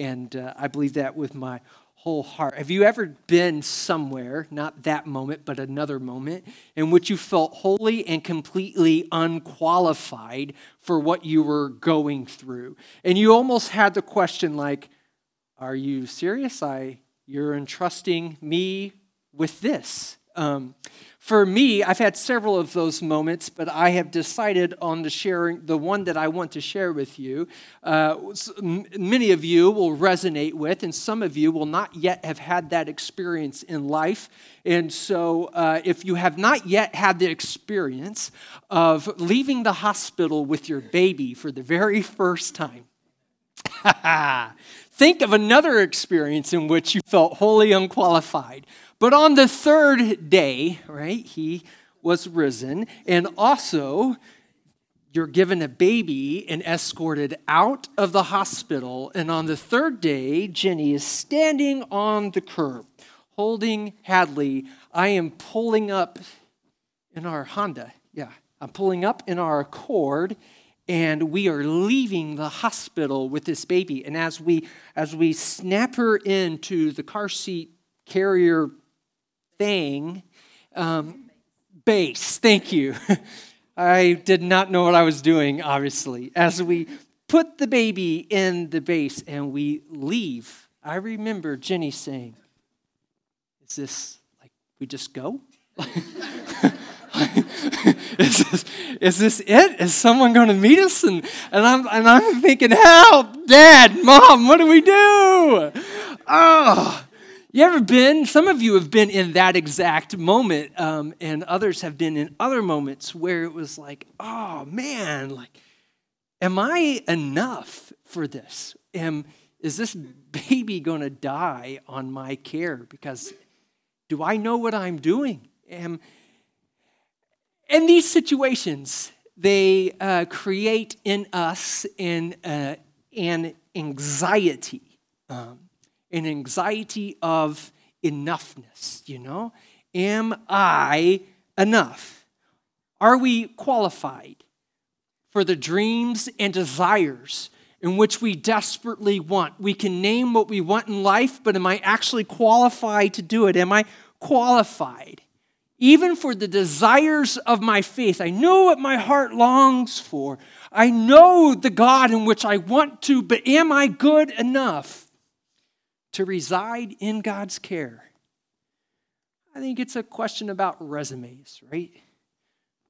And uh, I believe that with my whole heart. Have you ever been somewhere, not that moment, but another moment, in which you felt wholly and completely unqualified for what you were going through? And you almost had the question like, are you serious? I, you're entrusting me with this. Um, for me, I've had several of those moments, but I have decided on the sharing the one that I want to share with you. Uh, many of you will resonate with, and some of you will not yet have had that experience in life. And so, uh, if you have not yet had the experience of leaving the hospital with your baby for the very first time, think of another experience in which you felt wholly unqualified but on the third day, right, he was risen, and also you're given a baby and escorted out of the hospital. And on the third day, Jenny is standing on the curb holding Hadley. I am pulling up in our Honda. Yeah, I'm pulling up in our Accord and we are leaving the hospital with this baby. And as we as we snap her into the car seat carrier thing. Um, base, thank you. I did not know what I was doing, obviously. As we put the baby in the base and we leave, I remember Jenny saying, Is this like we just go? is, this, is this it? Is someone going to meet us? And, and, I'm, and I'm thinking, Help, Dad, Mom, what do we do? Oh, you ever been? Some of you have been in that exact moment, um, and others have been in other moments where it was like, oh man, like, am I enough for this? Am, is this baby going to die on my care? Because do I know what I'm doing? Am, and these situations, they uh, create in us an, uh, an anxiety. Um, an anxiety of enoughness, you know? Am I enough? Are we qualified for the dreams and desires in which we desperately want? We can name what we want in life, but am I actually qualified to do it? Am I qualified? Even for the desires of my faith, I know what my heart longs for. I know the God in which I want to, but am I good enough? To reside in God's care? I think it's a question about resumes, right?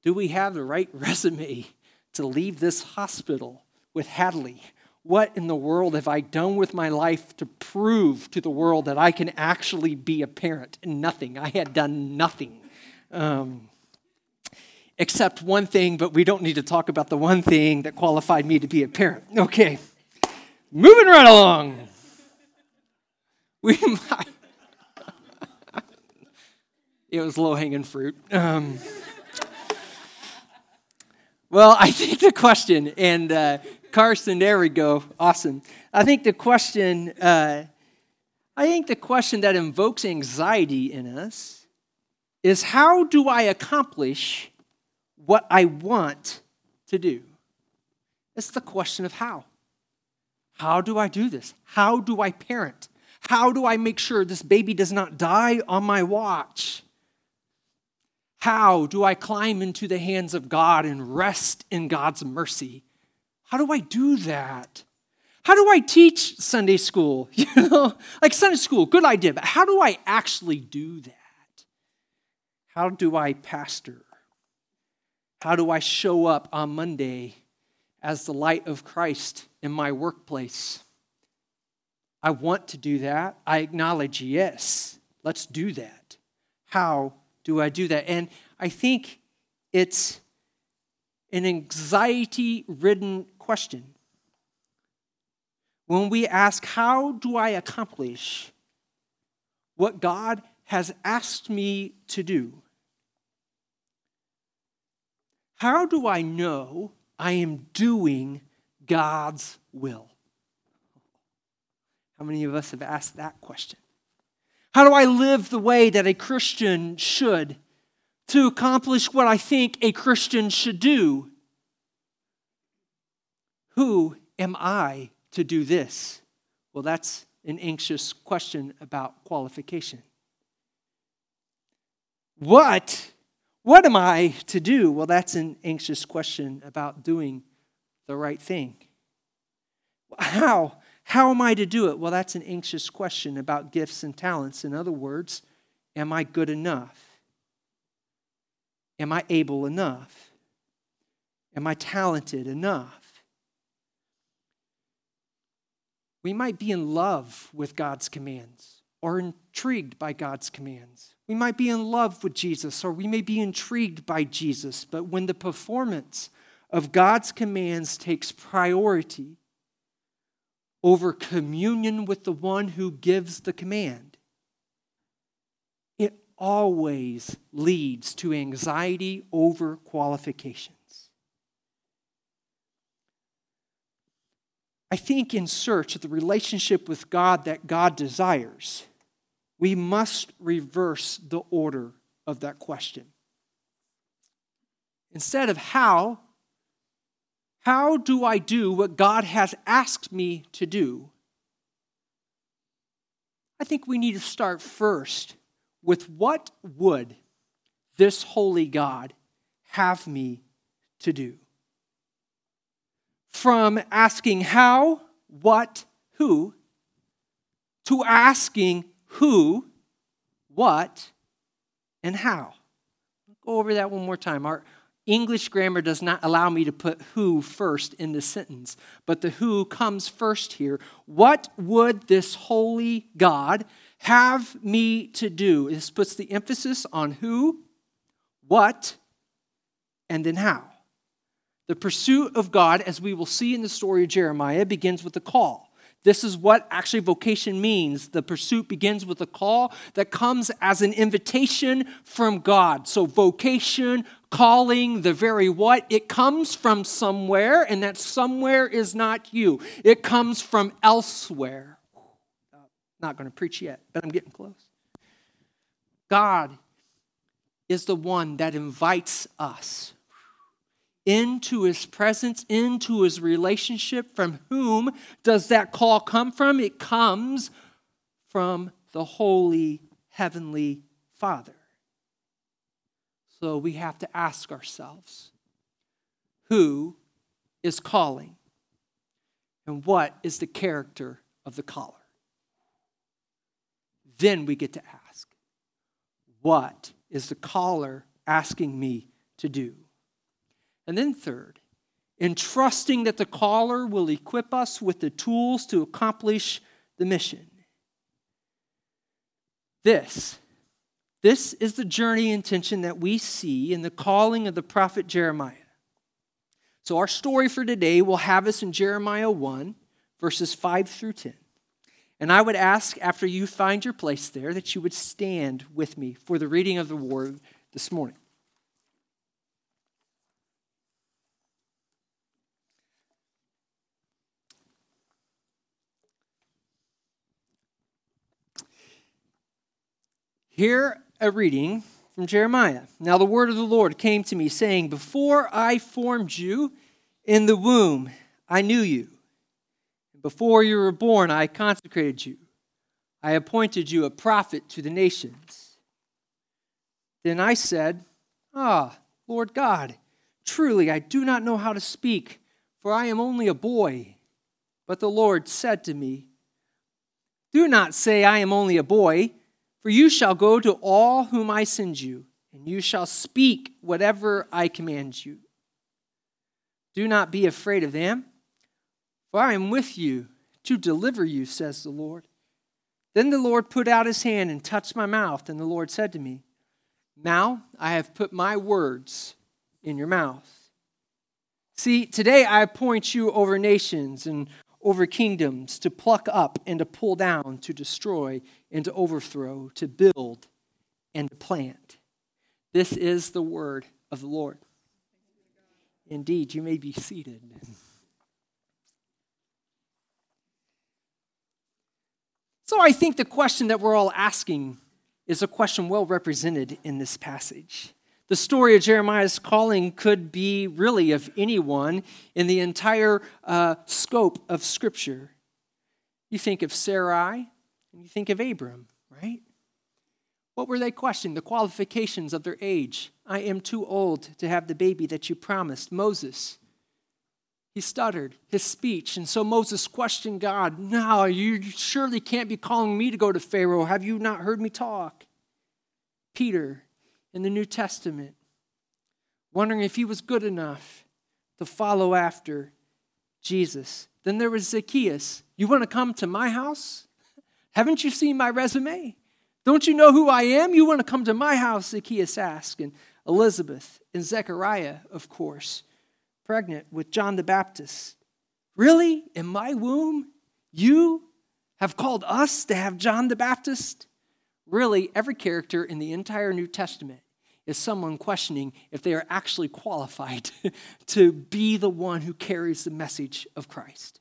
Do we have the right resume to leave this hospital with Hadley? What in the world have I done with my life to prove to the world that I can actually be a parent? Nothing. I had done nothing. Um, except one thing, but we don't need to talk about the one thing that qualified me to be a parent. Okay, moving right along. We might. it was low hanging fruit. Um, well, I think the question, and uh, Carson, there we go, awesome. I think the question, uh, I think the question that invokes anxiety in us is how do I accomplish what I want to do? It's the question of how. How do I do this? How do I parent? How do I make sure this baby does not die on my watch? How do I climb into the hands of God and rest in God's mercy? How do I do that? How do I teach Sunday school? You know, like Sunday school, good idea, but how do I actually do that? How do I pastor? How do I show up on Monday as the light of Christ in my workplace? I want to do that. I acknowledge, yes, let's do that. How do I do that? And I think it's an anxiety ridden question. When we ask, How do I accomplish what God has asked me to do? How do I know I am doing God's will? How many of us have asked that question? How do I live the way that a Christian should to accomplish what I think a Christian should do? Who am I to do this Well, that's an anxious question about qualification. What? What am I to do? Well, that's an anxious question about doing the right thing. How? How am I to do it? Well, that's an anxious question about gifts and talents. In other words, am I good enough? Am I able enough? Am I talented enough? We might be in love with God's commands or intrigued by God's commands. We might be in love with Jesus or we may be intrigued by Jesus, but when the performance of God's commands takes priority over communion with the one who gives the command, it always leads to anxiety over qualifications. I think in search of the relationship with God that God desires, we must reverse the order of that question. Instead of how, how do I do what God has asked me to do? I think we need to start first with what would this holy God have me to do? from asking how, what, who, to asking who, what, and how. Go over that one more time. Our English grammar does not allow me to put who first in the sentence, but the who comes first here. What would this holy God have me to do? This puts the emphasis on who, what, and then how. The pursuit of God, as we will see in the story of Jeremiah, begins with a call. This is what actually vocation means. The pursuit begins with a call that comes as an invitation from God. So, vocation, calling, the very what, it comes from somewhere, and that somewhere is not you. It comes from elsewhere. Not going to preach yet, but I'm getting close. God is the one that invites us into his presence, into his relationship. From whom does that call come from? It comes from the Holy Heavenly Father. So we have to ask ourselves who is calling? And what is the character of the caller? Then we get to ask, what is the caller asking me to do? And then, third, in trusting that the caller will equip us with the tools to accomplish the mission. This, this is the journey intention that we see in the calling of the prophet Jeremiah. So, our story for today will have us in Jeremiah 1, verses 5 through 10. And I would ask, after you find your place there, that you would stand with me for the reading of the word this morning. Hear a reading from Jeremiah. Now the word of the Lord came to me, saying, Before I formed you in the womb, I knew you. Before you were born, I consecrated you. I appointed you a prophet to the nations. Then I said, Ah, Lord God, truly I do not know how to speak, for I am only a boy. But the Lord said to me, Do not say, I am only a boy for you shall go to all whom I send you, and you shall speak whatever I command you. Do not be afraid of them, for I am with you to deliver you, says the Lord. Then the Lord put out his hand and touched my mouth, and the Lord said to me, Now I have put my words in your mouth. See, today I appoint you over nations and over kingdoms, to pluck up and to pull down, to destroy and to overthrow, to build and to plant. This is the word of the Lord. Indeed, you may be seated. So I think the question that we're all asking is a question well represented in this passage. The story of Jeremiah's calling could be really of anyone in the entire uh, scope of Scripture. You think of Sarai and you think of Abram, right? What were they questioning? The qualifications of their age. I am too old to have the baby that you promised. Moses, he stuttered his speech. And so Moses questioned God No, you surely can't be calling me to go to Pharaoh. Have you not heard me talk? Peter in the New Testament, wondering if he was good enough to follow after Jesus. Then there was Zacchaeus. You want to come to my house? Haven't you seen my resume? Don't you know who I am? You want to come to my house? Zacchaeus asked. And Elizabeth and Zechariah, of course, pregnant with John the Baptist. Really? In my womb? You have called us to have John the Baptist? Really, every character in the entire New Testament is someone questioning if they are actually qualified to be the one who carries the message of Christ.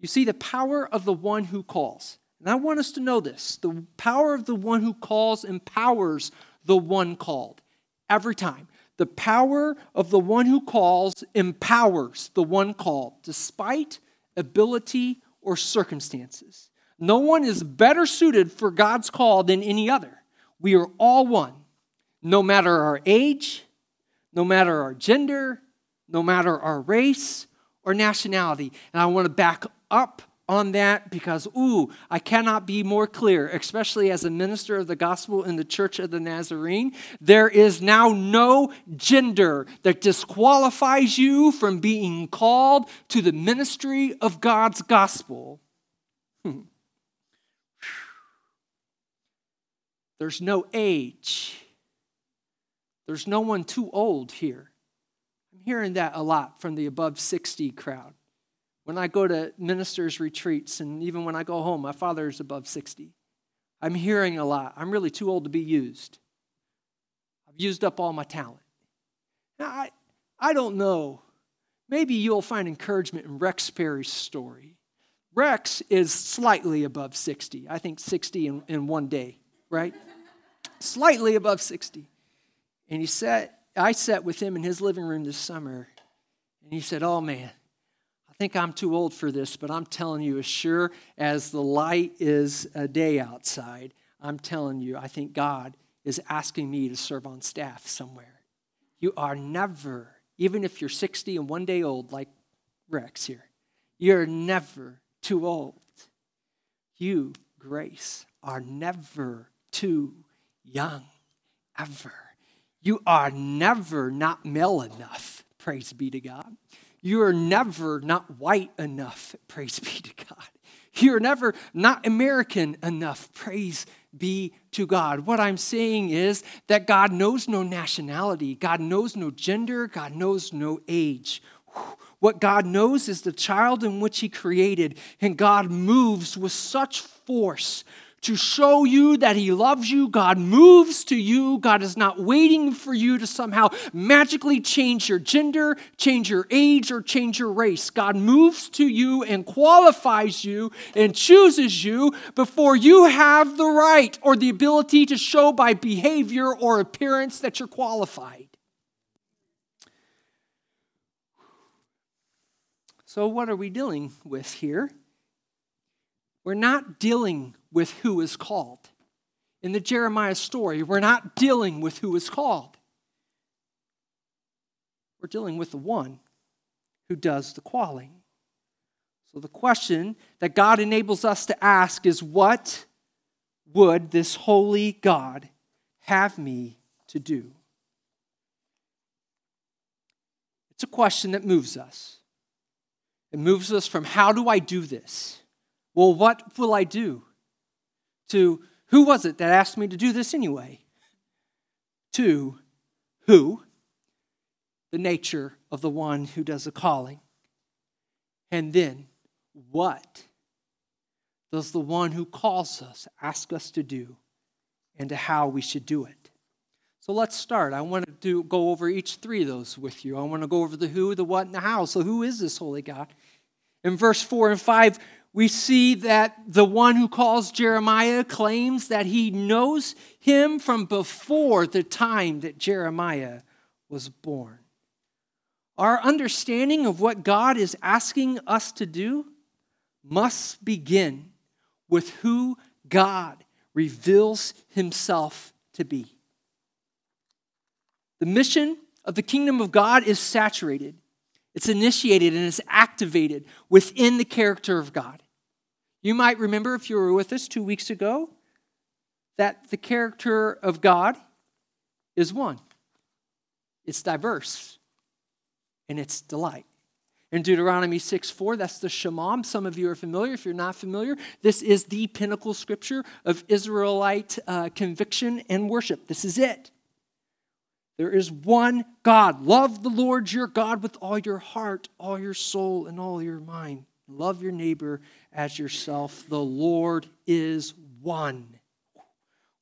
You see, the power of the one who calls. And I want us to know this the power of the one who calls empowers the one called every time. The power of the one who calls empowers the one called, despite ability or circumstances. No one is better suited for God's call than any other. We are all one, no matter our age, no matter our gender, no matter our race or nationality. And I want to back up on that because, ooh, I cannot be more clear, especially as a minister of the gospel in the Church of the Nazarene. There is now no gender that disqualifies you from being called to the ministry of God's gospel. Hmm. There's no age. There's no one too old here. I'm hearing that a lot from the above 60 crowd. When I go to ministers' retreats, and even when I go home, my father is above 60. I'm hearing a lot. I'm really too old to be used. I've used up all my talent. Now, I, I don't know. Maybe you'll find encouragement in Rex Perry's story. Rex is slightly above 60. I think 60 in, in one day, right? Slightly above 60. And he sat, I sat with him in his living room this summer, and he said, Oh man, I think I'm too old for this, but I'm telling you, as sure as the light is a day outside, I'm telling you, I think God is asking me to serve on staff somewhere. You are never, even if you're 60 and one day old, like Rex here, you're never too old. You, Grace, are never too young, ever. You are never not male enough, praise be to God. You are never not white enough. Praise be to God. You're never not American enough. Praise be to God. What I'm saying is that God knows no nationality, God knows no gender, God knows no age. What God knows is the child in which He created, and God moves with such force to show you that He loves you. God moves to you. God is not waiting for you to somehow magically change your gender, change your age, or change your race. God moves to you and qualifies you and chooses you before you have the right or the ability to show by behavior or appearance that you're qualified. So, what are we dealing with here? We're not dealing with who is called. In the Jeremiah story, we're not dealing with who is called. We're dealing with the one who does the calling. So the question that God enables us to ask is what would this holy God have me to do? It's a question that moves us. It moves us from how do I do this? Well, what will I do? To who was it that asked me to do this anyway? To who? The nature of the one who does the calling. And then, what does the one who calls us ask us to do and to how we should do it? So let's start. I want to do, go over each three of those with you. I want to go over the who, the what, and the how. So, who is this holy God? In verse 4 and 5, we see that the one who calls Jeremiah claims that he knows him from before the time that Jeremiah was born. Our understanding of what God is asking us to do must begin with who God reveals himself to be. The mission of the kingdom of God is saturated, it's initiated, and it's activated within the character of God. You might remember if you were with us two weeks ago that the character of God is one. It's diverse and it's delight. In Deuteronomy 6 4, that's the Shema. Some of you are familiar. If you're not familiar, this is the pinnacle scripture of Israelite uh, conviction and worship. This is it. There is one God. Love the Lord your God with all your heart, all your soul, and all your mind. Love your neighbor as yourself. The Lord is one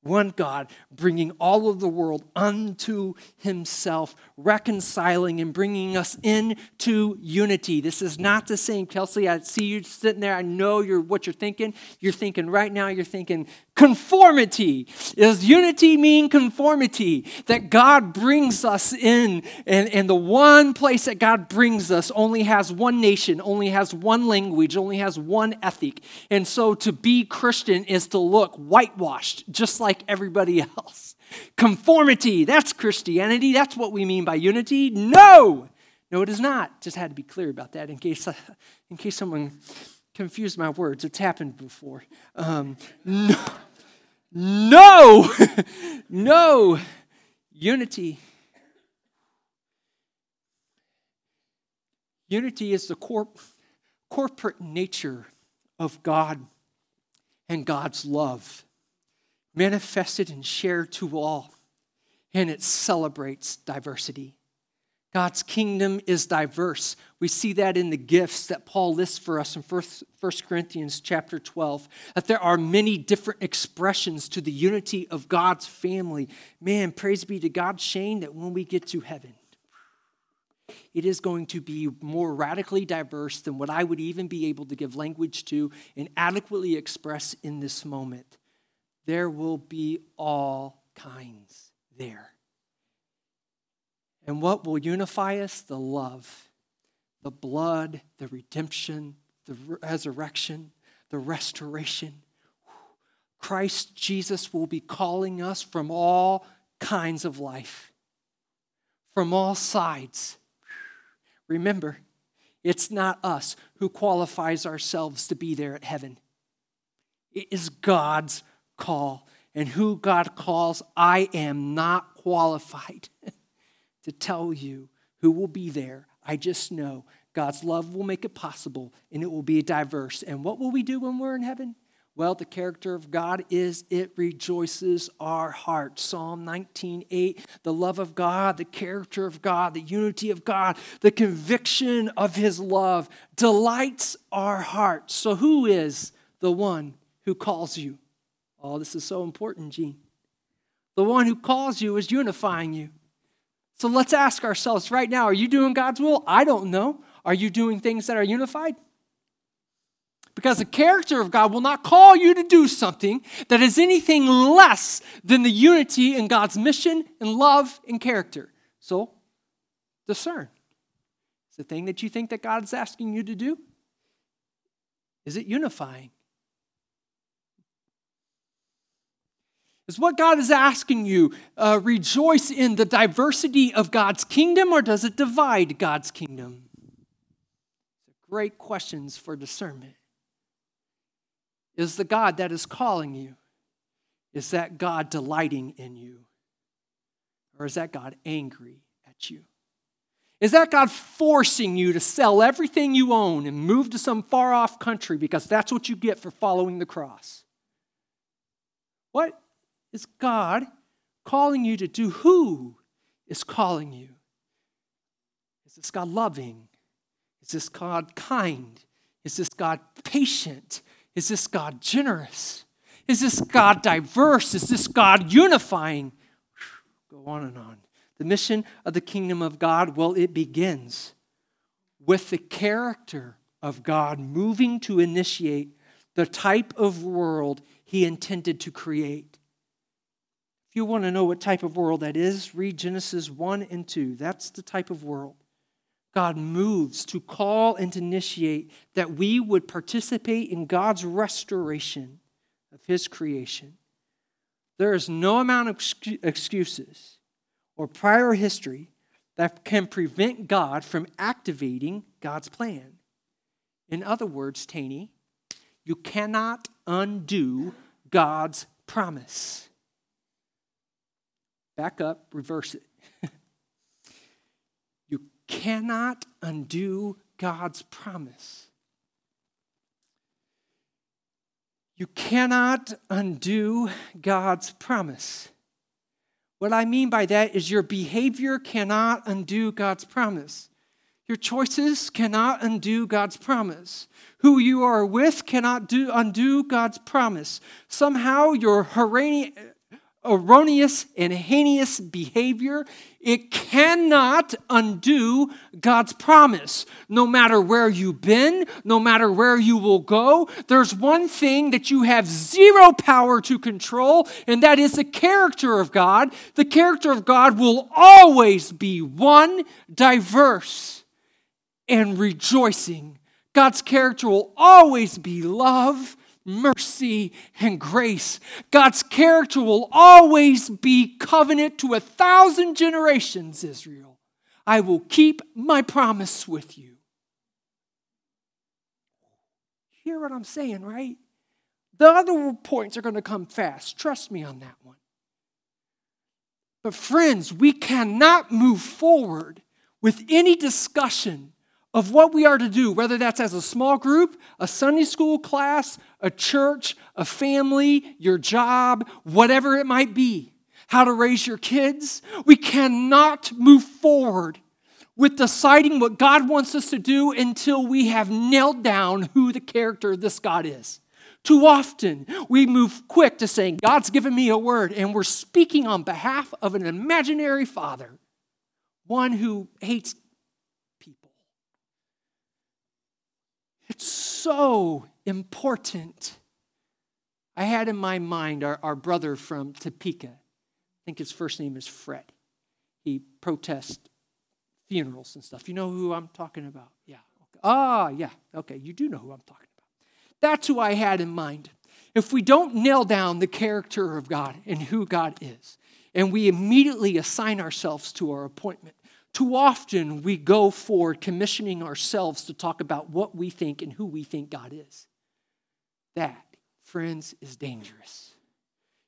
one God, bringing all of the world unto himself, reconciling and bringing us into unity. This is not the same, Kelsey. I see you sitting there. I know you're what you're thinking. You're thinking right now, you're thinking conformity. Does unity mean conformity? That God brings us in, and, and the one place that God brings us only has one nation, only has one language, only has one ethic. And so to be Christian is to look whitewashed, just like everybody else. Conformity, that's Christianity. That's what we mean by unity. No! No, it is not. Just had to be clear about that in case, in case someone confused my words. It's happened before. Um, no, no, no. Unity. Unity is the corp- corporate nature of God and God's love, manifested and shared to all, and it celebrates diversity. God's kingdom is diverse. We see that in the gifts that Paul lists for us in 1 Corinthians chapter 12, that there are many different expressions to the unity of God's family. Man, praise be to God, Shane, that when we get to heaven, it is going to be more radically diverse than what I would even be able to give language to and adequately express in this moment. There will be all kinds there. And what will unify us? The love, the blood, the redemption, the resurrection, the restoration. Christ Jesus will be calling us from all kinds of life, from all sides. Remember, it's not us who qualifies ourselves to be there at heaven. It is God's call. And who God calls, I am not qualified. To tell you who will be there. I just know God's love will make it possible and it will be diverse. And what will we do when we're in heaven? Well, the character of God is it rejoices our heart. Psalm 19:8, the love of God, the character of God, the unity of God, the conviction of his love delights our hearts. So who is the one who calls you? Oh, this is so important, Gene. The one who calls you is unifying you. So let's ask ourselves right now are you doing God's will? I don't know. Are you doing things that are unified? Because the character of God will not call you to do something that is anything less than the unity in God's mission and love and character. So discern. Is the thing that you think that God is asking you to do? Is it unifying? Is what God is asking you uh, rejoice in the diversity of God's kingdom or does it divide God's kingdom? Great questions for discernment. Is the God that is calling you, is that God delighting in you? Or is that God angry at you? Is that God forcing you to sell everything you own and move to some far off country because that's what you get for following the cross? What is God calling you to do? Who is calling you? Is this God loving? Is this God kind? Is this God patient? Is this God generous? Is this God diverse? Is this God unifying? Go on and on. The mission of the kingdom of God, well, it begins with the character of God moving to initiate the type of world he intended to create. If you want to know what type of world that is, read Genesis 1 and 2. That's the type of world. God moves to call and to initiate that we would participate in God's restoration of His creation. There is no amount of excuses or prior history that can prevent God from activating God's plan. In other words, Taney, you cannot undo God's promise. Back up, reverse it. you cannot undo God's promise. You cannot undo God's promise. What I mean by that is your behavior cannot undo God's promise. Your choices cannot undo God's promise. Who you are with cannot do, undo God's promise. Somehow your erroneous and heinous behavior, it cannot undo God's promise. No matter where you've been, no matter where you will go, there's one thing that you have zero power to control, and that is the character of God. The character of God will always be one, diverse, and rejoicing. God's character will always be love mercy, and grace. God's character will always be covenant to a thousand generations, Israel. I will keep my promise with you. Hear what I'm saying, right? The other points are going to come fast. Trust me on that one. But, friends, we cannot move forward with any discussion of what we are to do, whether that's as a small group, a Sunday school class, a church, a family, your job, whatever it might be, how to raise your kids. We cannot move forward with deciding what God wants us to do until we have nailed down who the character of this God is. Too often, we move quick to saying, God's given me a word, and we're speaking on behalf of an imaginary father, one who hates It's so important. I had in my mind our, our brother from Topeka. I think his first name is Fred. He protests funerals and stuff. You know who I'm talking about? Yeah. Okay. Ah, yeah. Okay, you do know who I'm talking about. That's who I had in mind. If we don't nail down the character of God and who God is, and we immediately assign ourselves to our appointment, too often we go forward commissioning ourselves to talk about what we think and who we think God is. That, friends, is dangerous.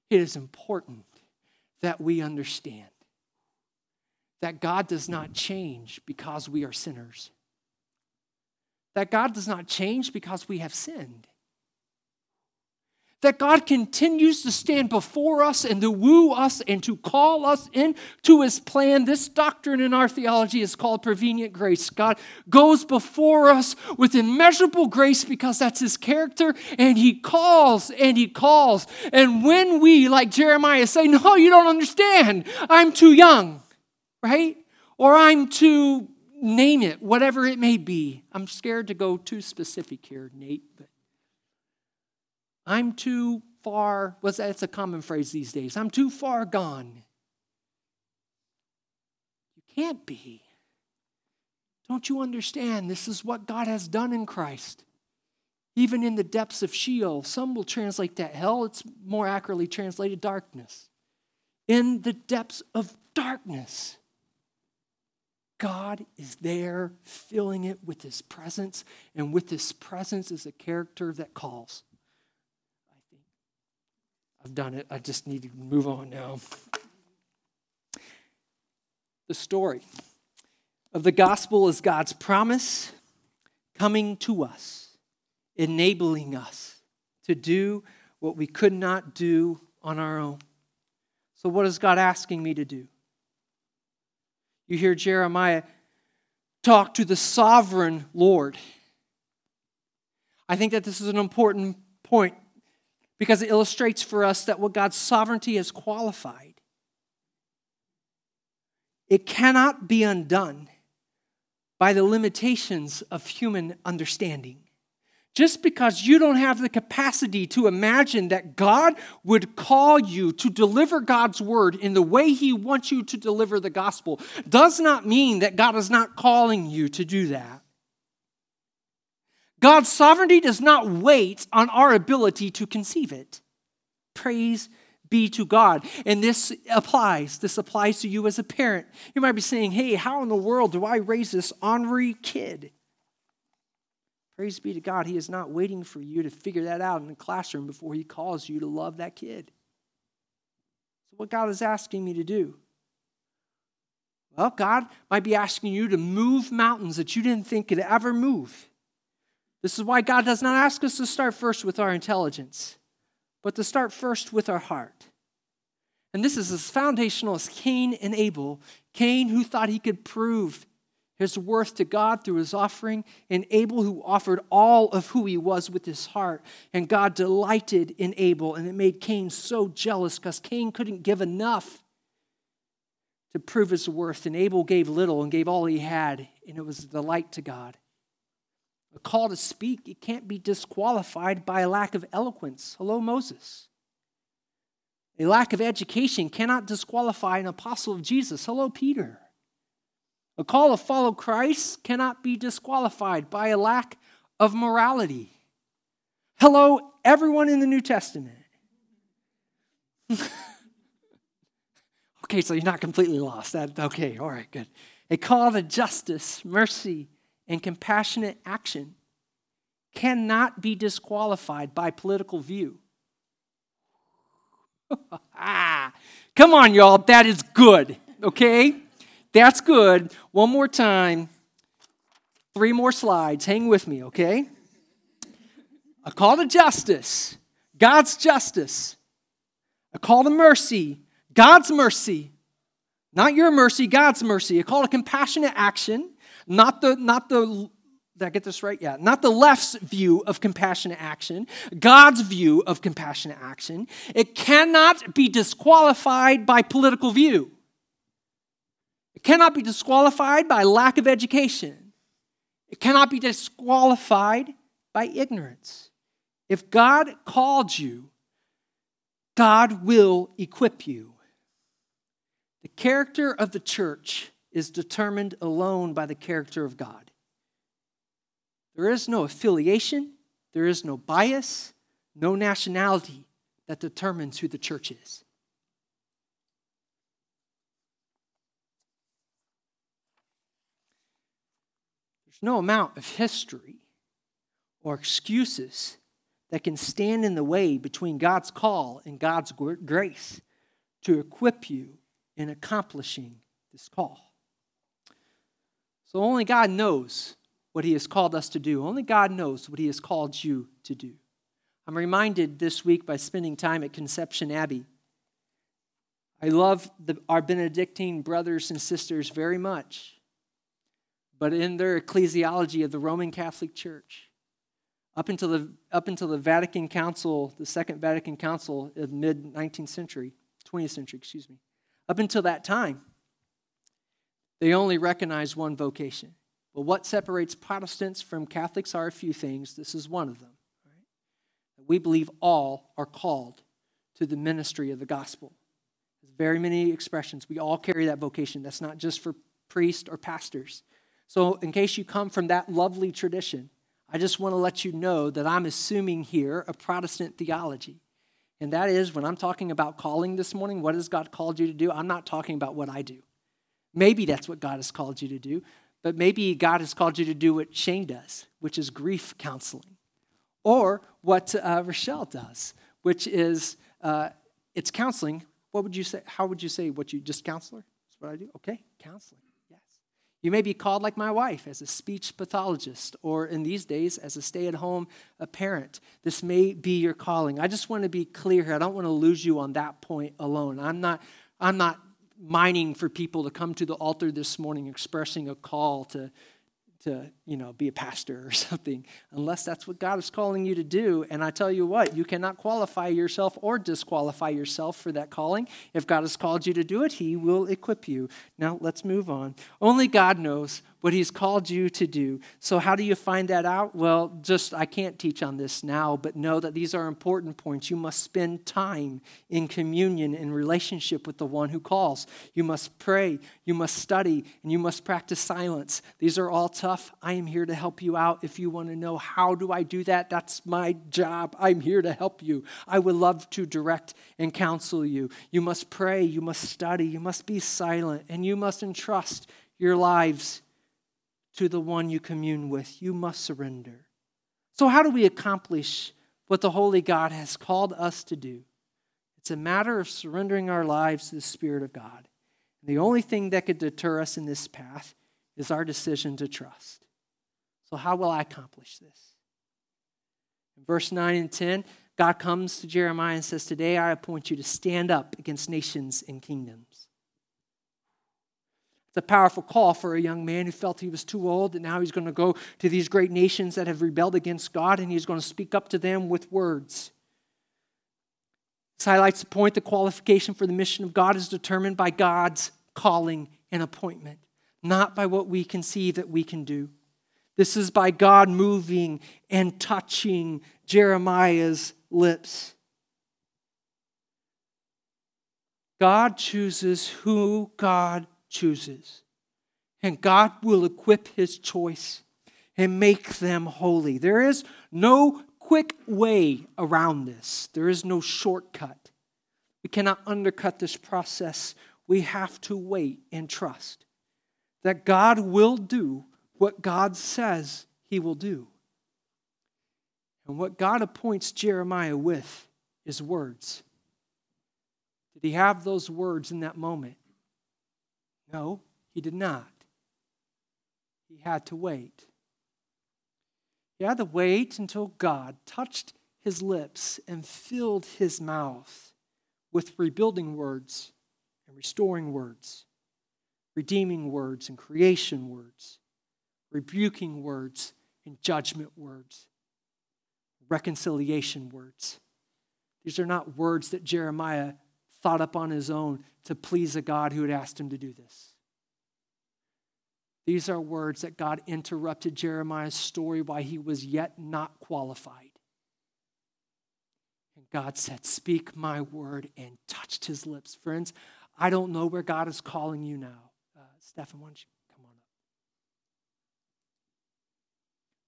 It is important that we understand that God does not change because we are sinners, that God does not change because we have sinned that God continues to stand before us and to woo us and to call us into his plan. This doctrine in our theology is called prevenient grace. God goes before us with immeasurable grace because that's his character, and he calls and he calls. And when we, like Jeremiah, say, No, you don't understand, I'm too young, right? Or I'm too, name it, whatever it may be. I'm scared to go too specific here, Nate, but I'm too far, what's that? It's a common phrase these days. I'm too far gone. You can't be. Don't you understand? This is what God has done in Christ. Even in the depths of Sheol, some will translate that hell, it's more accurately translated darkness. In the depths of darkness, God is there filling it with His presence, and with His presence is a character that calls. I've done it. I just need to move on now. The story of the gospel is God's promise coming to us, enabling us to do what we could not do on our own. So, what is God asking me to do? You hear Jeremiah talk to the sovereign Lord. I think that this is an important point because it illustrates for us that what God's sovereignty has qualified, it cannot be undone by the limitations of human understanding. just because you don't have the capacity to imagine that God would call you to deliver God's word in the way He wants you to deliver the gospel, does not mean that God is not calling you to do that. God's sovereignty does not wait on our ability to conceive it. Praise be to God. And this applies. This applies to you as a parent. You might be saying, hey, how in the world do I raise this ornery kid? Praise be to God, He is not waiting for you to figure that out in the classroom before He calls you to love that kid. So, what God is asking me to do? Well, God might be asking you to move mountains that you didn't think could ever move. This is why God does not ask us to start first with our intelligence, but to start first with our heart. And this is as foundational as Cain and Abel. Cain, who thought he could prove his worth to God through his offering, and Abel, who offered all of who he was with his heart. And God delighted in Abel, and it made Cain so jealous because Cain couldn't give enough to prove his worth. And Abel gave little and gave all he had, and it was a delight to God. A call to speak, it can't be disqualified by a lack of eloquence. Hello, Moses. A lack of education cannot disqualify an apostle of Jesus. Hello, Peter. A call to follow Christ cannot be disqualified by a lack of morality. Hello, everyone in the New Testament. okay, so you're not completely lost. That, okay, all right, good. A call to justice, mercy, and compassionate action cannot be disqualified by political view. Ah, come on, y'all, that is good, okay? That's good. One more time. Three more slides. Hang with me, okay? A call to justice, God's justice. A call to mercy, God's mercy. Not your mercy, God's mercy. A call to compassionate action, not the, not the, did I get this right? Yeah. Not the left's view of compassionate action, God's view of compassionate action. It cannot be disqualified by political view. It cannot be disqualified by lack of education. It cannot be disqualified by ignorance. If God called you, God will equip you. The character of the church is determined alone by the character of God. There is no affiliation, there is no bias, no nationality that determines who the church is. There's no amount of history or excuses that can stand in the way between God's call and God's grace to equip you in accomplishing this call. So only God knows what He has called us to do. Only God knows what He has called you to do. I'm reminded this week by spending time at Conception Abbey. I love the, our Benedictine brothers and sisters very much, but in their ecclesiology of the Roman Catholic Church, up until the, up until the Vatican Council, the Second Vatican Council of mid 19th century, 20th century, excuse me, up until that time, they only recognize one vocation. But what separates Protestants from Catholics are a few things. This is one of them. Right? We believe all are called to the ministry of the gospel. There's very many expressions. We all carry that vocation. That's not just for priests or pastors. So, in case you come from that lovely tradition, I just want to let you know that I'm assuming here a Protestant theology. And that is when I'm talking about calling this morning, what has God called you to do? I'm not talking about what I do. Maybe that's what God has called you to do, but maybe God has called you to do what Shane does, which is grief counseling, or what uh, Rochelle does, which is uh, it's counseling. What would you say? How would you say what you just counselor? That's what I do. Okay, counseling. Yes. You may be called like my wife as a speech pathologist, or in these days as a stay-at-home parent. This may be your calling. I just want to be clear here. I don't want to lose you on that point alone. I'm not. I'm not mining for people to come to the altar this morning expressing a call to, to you know, be a pastor or something, unless that's what God is calling you to do. And I tell you what, you cannot qualify yourself or disqualify yourself for that calling. If God has called you to do it, He will equip you. Now, let's move on. Only God knows what He's called you to do. So, how do you find that out? Well, just I can't teach on this now, but know that these are important points. You must spend time in communion, in relationship with the one who calls. You must pray, you must study, and you must practice silence. These are all tough. I am here to help you out. If you want to know how do I do that, that's my job. I'm here to help you. I would love to direct and counsel you. You must pray, you must study, you must be silent, and you must entrust your lives to the one you commune with. You must surrender. So, how do we accomplish what the Holy God has called us to do? It's a matter of surrendering our lives to the Spirit of God. The only thing that could deter us in this path is our decision to trust. So, how will I accomplish this? In verse 9 and 10, God comes to Jeremiah and says, Today I appoint you to stand up against nations and kingdoms. It's a powerful call for a young man who felt he was too old, and now he's going to go to these great nations that have rebelled against God, and he's going to speak up to them with words. This highlights the point the qualification for the mission of God is determined by God's calling and appointment, not by what we conceive that we can do. This is by God moving and touching Jeremiah's lips. God chooses who God chooses. And God will equip his choice and make them holy. There is no quick way around this, there is no shortcut. We cannot undercut this process. We have to wait and trust that God will do what God says he will do. And what God appoints Jeremiah with is words. Did he have those words in that moment? No, he did not. He had to wait. He had to wait until God touched his lips and filled his mouth with rebuilding words and restoring words, redeeming words and creation words, rebuking words and judgment words, reconciliation words. These are not words that Jeremiah thought up on his own to please a God who had asked him to do this. These are words that God interrupted Jeremiah's story while he was yet not qualified. And God said, Speak my word, and touched his lips. Friends, I don't know where God is calling you now. Uh, Stephen, why don't you come on up?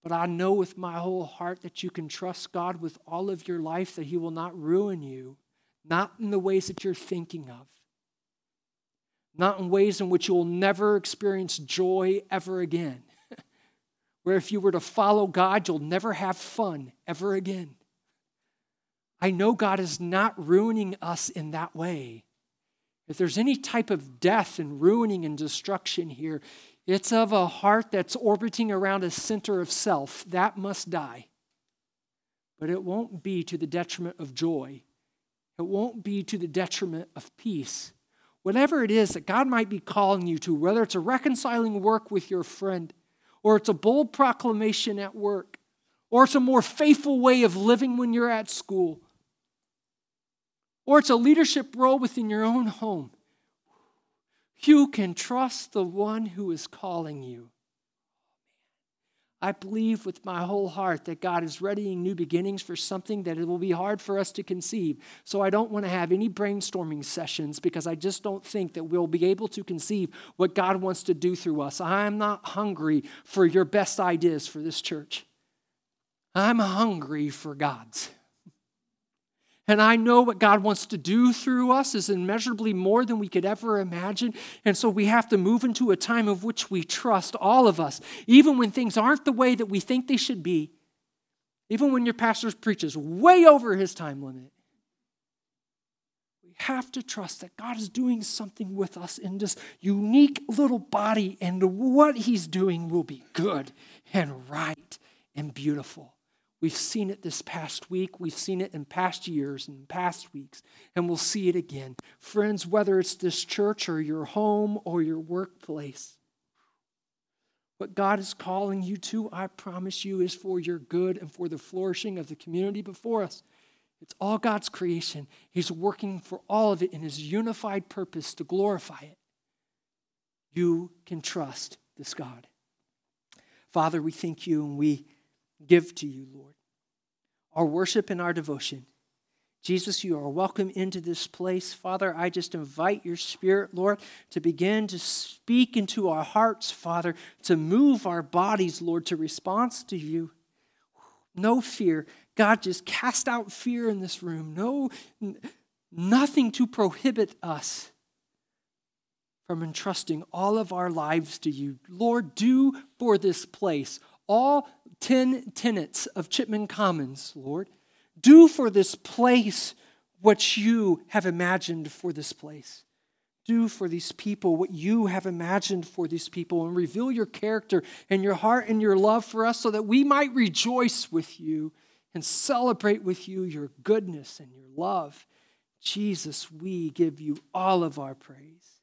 But I know with my whole heart that you can trust God with all of your life, that he will not ruin you not in the ways that you're thinking of, not in ways in which you will never experience joy ever again. Where if you were to follow God, you'll never have fun ever again. I know God is not ruining us in that way. If there's any type of death and ruining and destruction here, it's of a heart that's orbiting around a center of self. That must die. But it won't be to the detriment of joy it won't be to the detriment of peace. Whatever it is that God might be calling you to, whether it's a reconciling work with your friend, or it's a bold proclamation at work, or it's a more faithful way of living when you're at school, or it's a leadership role within your own home, you can trust the one who is calling you. I believe with my whole heart that God is readying new beginnings for something that it will be hard for us to conceive. So I don't want to have any brainstorming sessions because I just don't think that we'll be able to conceive what God wants to do through us. I'm not hungry for your best ideas for this church. I'm hungry for God's. And I know what God wants to do through us is immeasurably more than we could ever imagine. And so we have to move into a time of which we trust, all of us, even when things aren't the way that we think they should be, even when your pastor preaches way over his time limit. We have to trust that God is doing something with us in this unique little body, and what he's doing will be good and right and beautiful. We've seen it this past week. We've seen it in past years and past weeks, and we'll see it again. Friends, whether it's this church or your home or your workplace, What God is calling you to, I promise you, is for your good and for the flourishing of the community before us. It's all God's creation. He's working for all of it in His unified purpose to glorify it. You can trust this God. Father, we thank you and we give to you, Lord, our worship and our devotion. Jesus, you are welcome into this place. Father, I just invite your spirit, Lord, to begin to speak into our hearts, Father, to move our bodies, Lord, to response to you. No fear. God, just cast out fear in this room. No, nothing to prohibit us from entrusting all of our lives to you. Lord, do for this place all 10 tenants of Chipman Commons, Lord. Do for this place what you have imagined for this place. Do for these people what you have imagined for these people and reveal your character and your heart and your love for us so that we might rejoice with you and celebrate with you your goodness and your love. Jesus, we give you all of our praise.